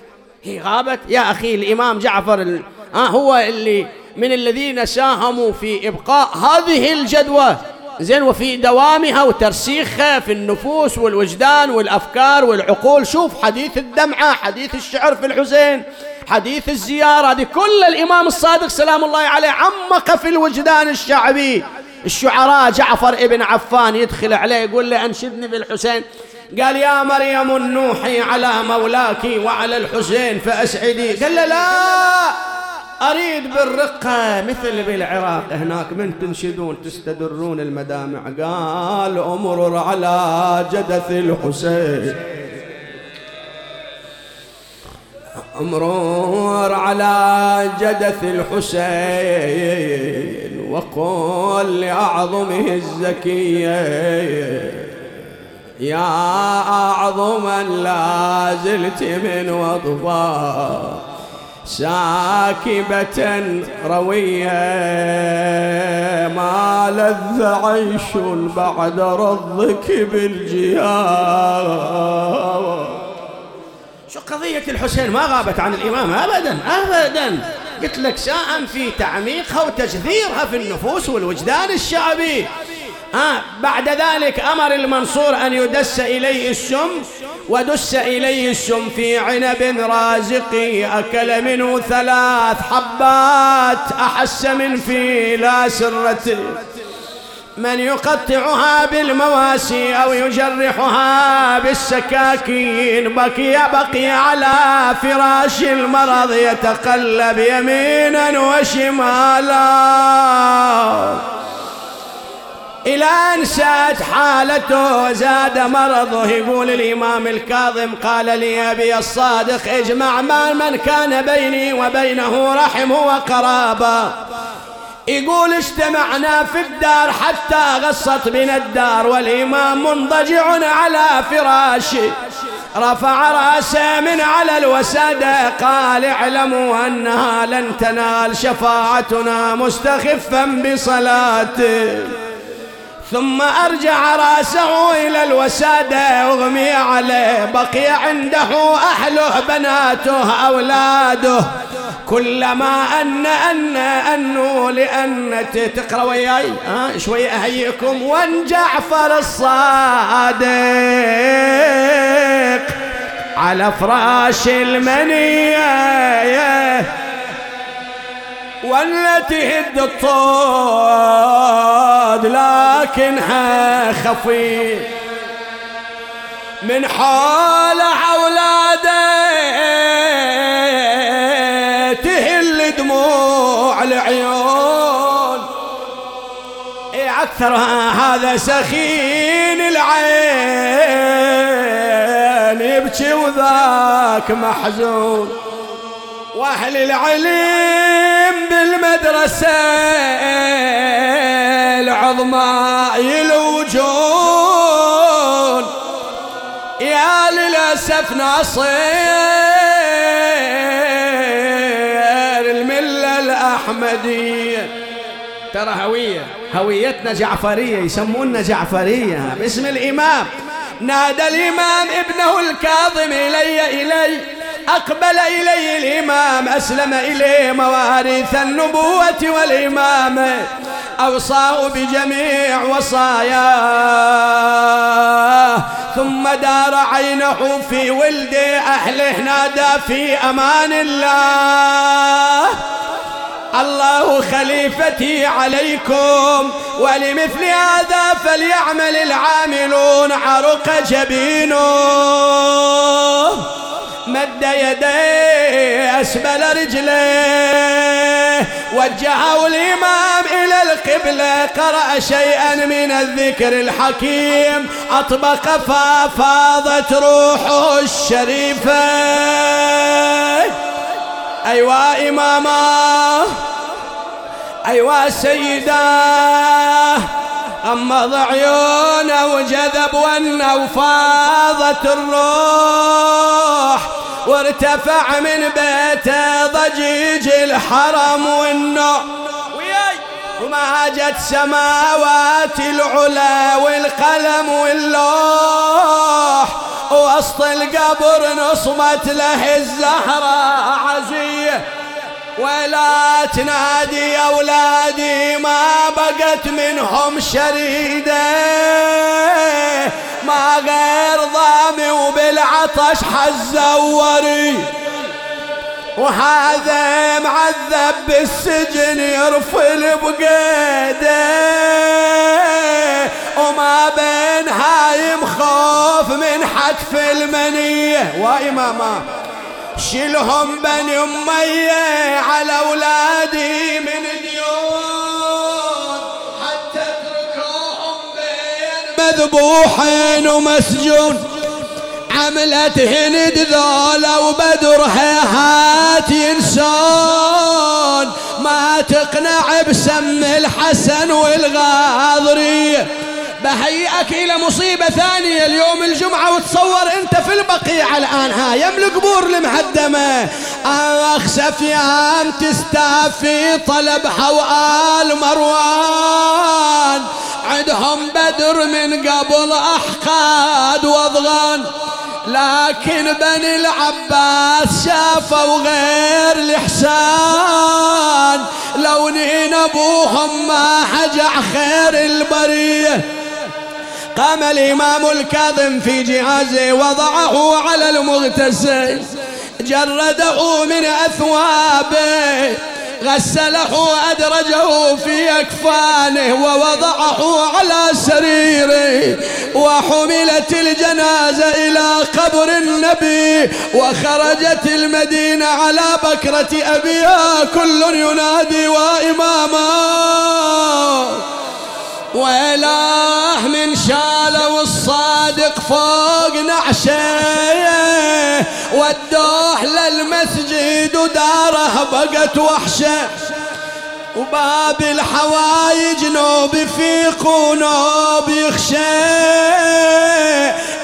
هي غابت يا أخي الإمام جعفر آه هو اللي من الذين ساهموا في إبقاء هذه الجدوى. زين وفي دوامها وترسيخها في النفوس والوجدان والأفكار والعقول. شوف حديث الدمعة حديث الشعر في الحسين حديث الزيارة. هذه كل الإمام الصادق سلام الله عليه عمق في الوجدان الشعبي. الشعراء جعفر ابن عفان يدخل عليه يقول له أنشدني بالحسين. قال يا مريم النوحي على مولاك وعلى الحسين فأسعدي. قال له لا أريد بالرقة مثل بالعراق. هناك من تنشدون تستدرون المدامع. قال أمرر على جدث الحسين. أمرر على جدث الحسين. وقل لأعظمه الزكية. يا أعظما لا زلت من وضفا ساكبة روية ما لذ عيش بعد رضك بالجيار. شو قضية الحسين ما غابت عن الإمام؟ أبدا أبدا. قلت لك ساهم في تعميقها وتجذيرها في النفوس والوجدان الشعبي. آه بعد ذلك أمر المنصور أن يدس إليه السم ودس إليه السم في عنب رازقي أكل منه ثلاث حبات أحس من في لا سرة. من يقطعها بالمواسي أو يجرحها بالسكاكين بقي بقي على فراش المرض يتقلب يمينا وشمالا. إلى أن ساءت حالته زاد مرضه. يقول الإمام الكاظم قال لي أبي الصادق اجمع ما من كان بيني وبينه رحم وقرابة. يقول اجتمعنا في الدار حتى غصت بنا الدار والإمام منضجع على فراشه رفع رأسه من على الوسادة قال اعلموا أنها لن تنال شفاعتنا مستخفا بصلاته. ثم أرجع رأسه إلى الوسادة أغمي عليه بقي عنده أهله بناته أولاده. كلما أن أن أنو لأن تقرأ وياي ها شوي أهيئكم. وأن جعفر الصادق على فراش المنية. والتي هد الطود لكنها خفي. من حول أولاده تهل دموع العيون. إيه أكثر هذا سخين العين يبكي وذاك محزون. واهل العلم بالمدرسة العظمى يلوجون. يا للأسف ناصر الملة الأحمدية. ترى هوية هويتنا جعفرية يسموننا جعفرية. باسم الإمام. نادى الإمام ابنه الكاظم إلي إلي. أقبل إليه الإمام أسلم إليه مواريث النبوة والإمامة أوصاه بجميع وصاياه. ثم دار عينه في ولد أهله نادى في أمان الله. الله خليفتي عليكم ولمثل هذا فليعمل العاملون عرق جبينه. مد يديه أسبل رجليه وجهه الإمام إلى القبلة قرأ شيئا من الذكر الحكيم. أطبق فافاضت روحه الشريفة. أيوا إماما أيوا سيداه غمض عيونه وجذب ونه وفاضت الروح. وارتفع من بيته ضجيج الحرم والنوع وما جت سماوات العلا والقلم واللوح. وسط القبر نصمت له الزهرة عزية. ولا تنادي أولادي ما بقت منهم شريدة. ما غير ضامي وبالعطش حزوري وهذا معذب بالسجن يرفل بقيده. وما بين هايم خوف من حتف المنيه وإماما شيلهم بني أمية على أولادي من ديون. حتى اتركوهم بين مذبوحين ومسجون. عملت هند ذولا وبدر هيهات ينسون ما تقنع بسم الحسن والغاضرية بهيئك إلى مصيبة ثانية اليوم الجمعة وتصور أنت في البقيع الآن. ها يملك قبور المهدمة. أخ سفيان تستافي طلب حوال مروان. عندهم بدر من قبل أحقاد وضغان لكن بني العباس شافوا غير الإحسان. لو نين أبوهم ما حجع خير البرية. قام الإمام الكاظم في جهازه وضعه على المغتسل. جرده من أثوابه. غسله أدرجه في أكفانه ووضعه على سريره وحملت الجنازة إلى قبر النبي وخرجت المدينة على بكرة أبيها كل ينادي وإماما. وإله من شاله الصادق فوق نعشه. ودوه للمسجد وداره بقت وحشه. وباب الحوايج نوب يفيق ونوب يخشى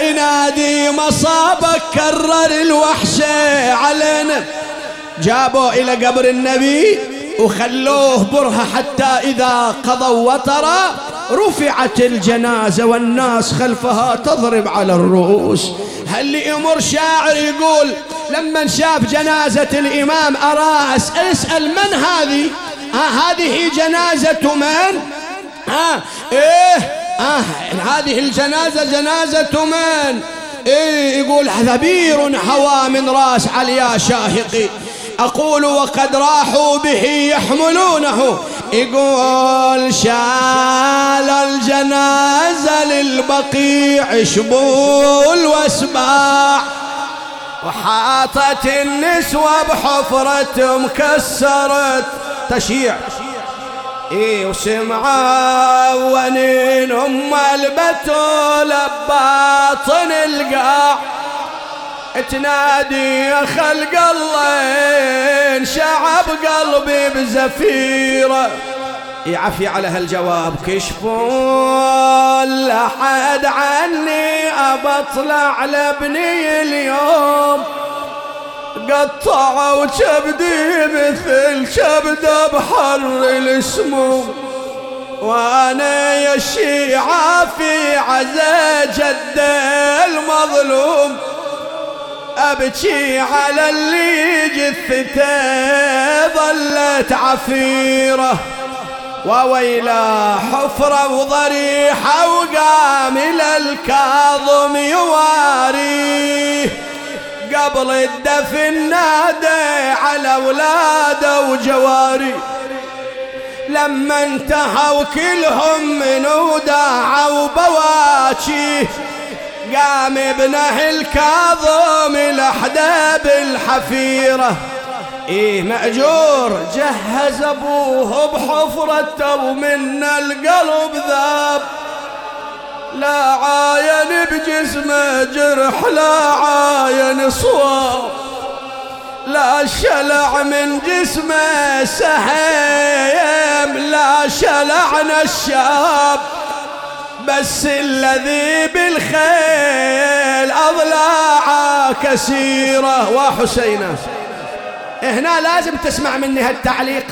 ينادي مصابك كرر الوحشة. علينا. جابوا إلى قبر النبي. وخلوه برهة حتى إذا قضوا وطرا رفعت الجنازة والناس خلفها تضرب على الرؤوس. هل يمر شاعر يقول لما شاف جنازة الإمام أراس أسأل من هذه؟ آه هذه جنازة من؟ آه إيه آه هذه الجنازة جنازة من؟ إيه يقول ذبير هوى من راس عليا شاهقي. أقول وقد راحوا به يحملونه. يقول شال الجنازة للبقيع شبول واسباع. وحاطت النسوة بحفرة مكسرت تشيع. إي وسمعوا ونين ام البتول بباطن القاع. تنادي يا خلق الله شعب قلبي بزفيرة. يعفي على هالجواب كشفوا لحد عني أبطلع لابني اليوم. قطعوا كبدي مثل كبد بحر السموم. وأنا يا الشيعة في عزا جد المظلوم. أبكي على اللي جثته ظلت عفيرة. وويلا حفرة وضريحة وقام إلى الكاظم يواريه قبل الدفن نادى على اولاده وجواري. لما انتهوا كلهم من وداعوا بواكي قام ابنه الكاظم الأحداب الحفيرة. إيه مأجور جهز أبوه بحفرته ومن القلب ذاب. لا عاين بجسمه جرح لا عاين صواب. لا شلع من جسمه سهيم لا شلعنا الشاب. بس الذي بالخيل أضلاعه كثيرة وحسينه هنا لازم تسمع مني هالتعليق.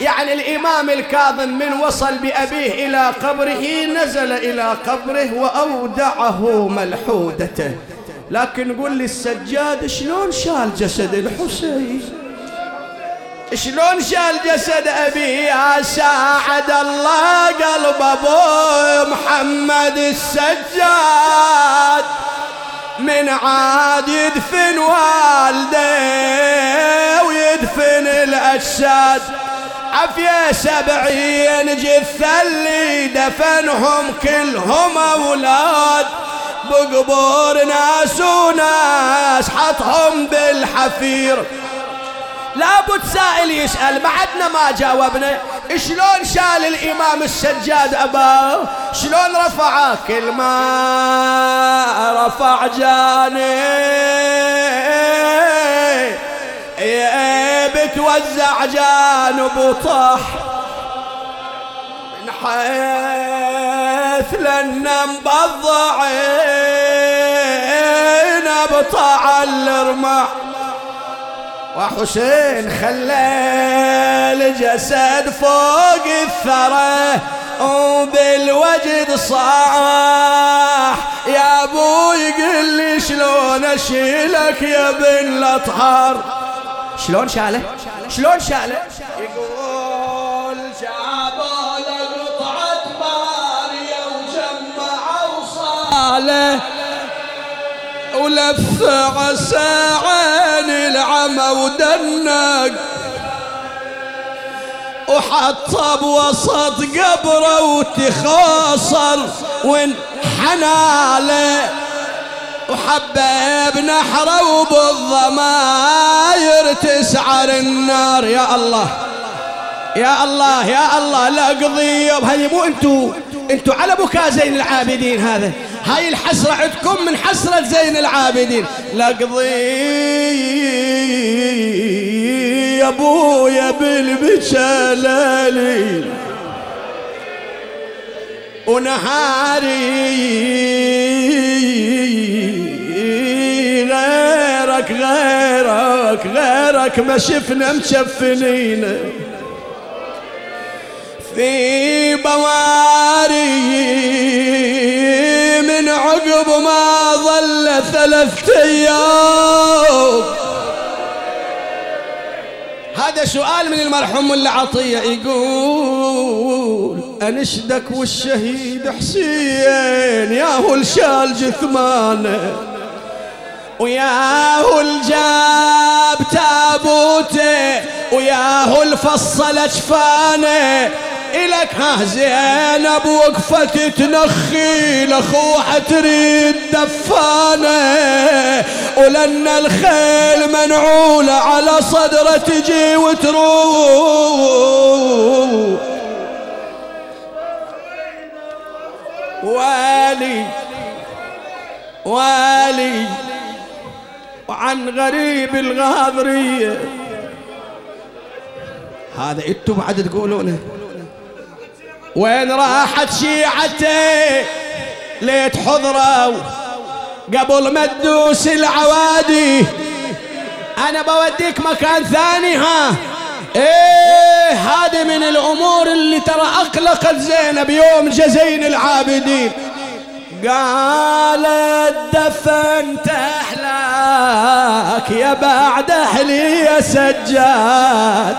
يعني الإمام الكاظم من وصل بأبيه إلى قبره نزل إلى قبره وأودعه ملحودته لكن قل لي السجاد شلون شال جسد الحسين؟ شلون شال جسد أبي يا ساعد الله قلب أبو محمد السجاد. من عاد يدفن والده ويدفن الأجساد. عفية سبعين جثة اللي دفنهم كلهم أولاد. بقبور ناس وناس حطهم بالحفير. لابد سائل يسأل بعدنا ما جاوبنا. شلون شال الإمام السجاد أباه شلون رفعه كل ما رفع جاني. بتوزع جانب طح من حيث لنا مبضعين بطع الرمح وحسين خلى الجسد فوق الثرى وبالوجد صاح. يا أبوي قل لي شلون أشيلك يا بن الأطهار؟ شلون شاله؟ شلون شاله؟ يقول جابوا قطعة ماريا وجمعوا صاله ولف عسى عين العمى ودنق وحط بوسط قبره وتخاصر وانحناله وحبب نحره وبالضماير تسعر النار. يا الله يا الله يا الله لا قضية هذه مو انتو انتو على بكاء زين العابدين هذا. هاي الحسرة عندكم من حسرة زين العابدين. لا يا أبويا بالبشلالي ونهاري غيرك غيرك غيرك ما شفنا مشفنين في بواري من عقب ما ظل ثلاثة أيام. هذا سؤال من المرحوم ملا عطية يقول أنشدك والشهيد حسين ياهو الشال جثمانه وياهو الجاب تابوته وياهو الفصل أجفانه إلك ها زينب وقفت تنخي لأخوها تريد دفانة ولن الخيل منعولة على صدرة تجي وتروح. والي والي وعن غريب الغاضرية. هذا أنتم بعد تقولونه. وين راحت شيعته؟ ليت حضروا قبل ما تدوس العوادي. أنا بوديك مكان ثاني ها؟ إيه هذه من الأمور اللي ترى أقلقت زينب يوم جزين العابدين. قالت دفنت احلاك يا بعد أهلي يا سجاد.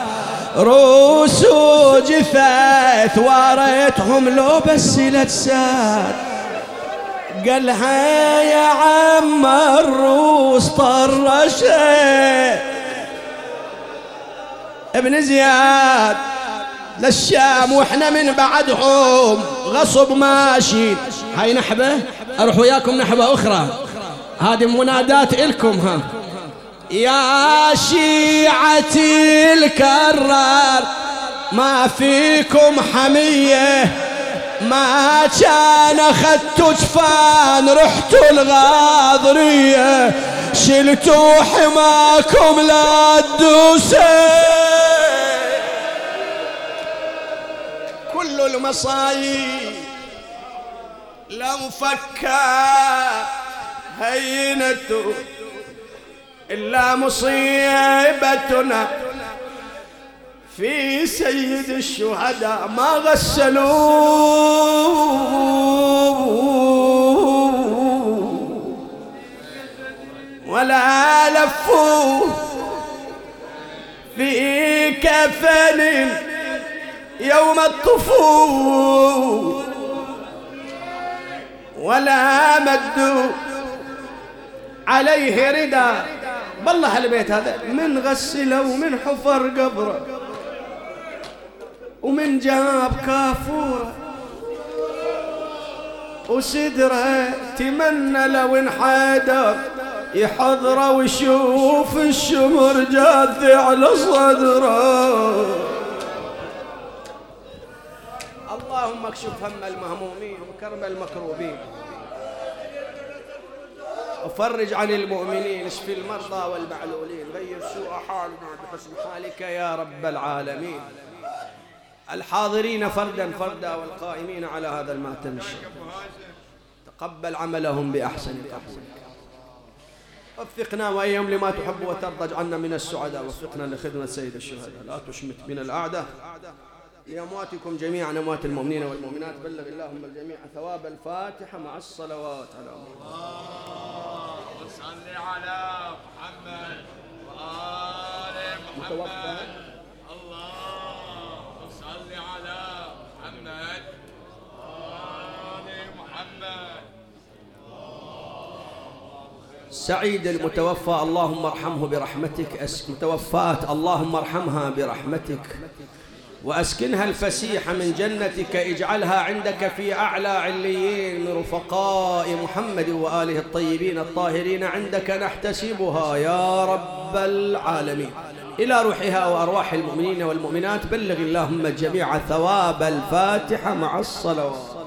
روس وجثث واريتهم لو بس لجساد قالها يا عم الروس طرشت ابن زياد للشام وإحنا من بعدهم غصب ماشي. هاي نحبة أروح وياكم نحبة أخرى. هذه منادات إلكم ها. يا شيعتي الكرار ما فيكم حمية؟ ما كان اخذتوا جفان رحتوا الغاضرية. شلتوا حماكم لا كل المصايب لو فكا هينته إلا مصيبتنا. في سيد الشهداء ما غسلوه ولا لفوا في كفن يوم الطفول ولا مدوا عليه رداء بالله البيت هذا من غسله ومن حفر قبره ومن جاب كافوره وسدره تمنى لو انحدر يحضره ويشوف الشمر جاثي على صدره. اللهم اكشف هم المهمومين وكرب المكروبين. وفرج عن المؤمنين اشف المرضى والمعلولين غير سوء حالنا بحسن حالك يا رب العالمين. الحاضرين فردا فردا والقائمين على هذا المأتم تقبل عملهم بأحسن قبولك وفقنا وأيهم لما تحب وترضى اجعلنا من السعداء وفقنا لخدمة سيد الشهداء. لا تشمت من الأعداء. لأمواتكم جميعا أموات المؤمنين والمؤمنات. بلغ اللهم الجميع ثواب الفاتحة مع الصلوات. على الله وصل على محمد وآل محمد. الله وصل على محمد وآل محمد. سعيد المتوفى اللهم ارحمه برحمتك. أس- متوفاة اللهم ارحمها برحمتك. وأسكنها الفسيح من جنتك اجعلها عندك في أعلى عليين. من رفقاء محمد وآله الطيبين الطاهرين عندك نحتسبها يا رب العالمين. إلى روحها وأرواح المؤمنين والمؤمنات بلغ اللهم جميع ثواب الفاتحة مع الصلوات.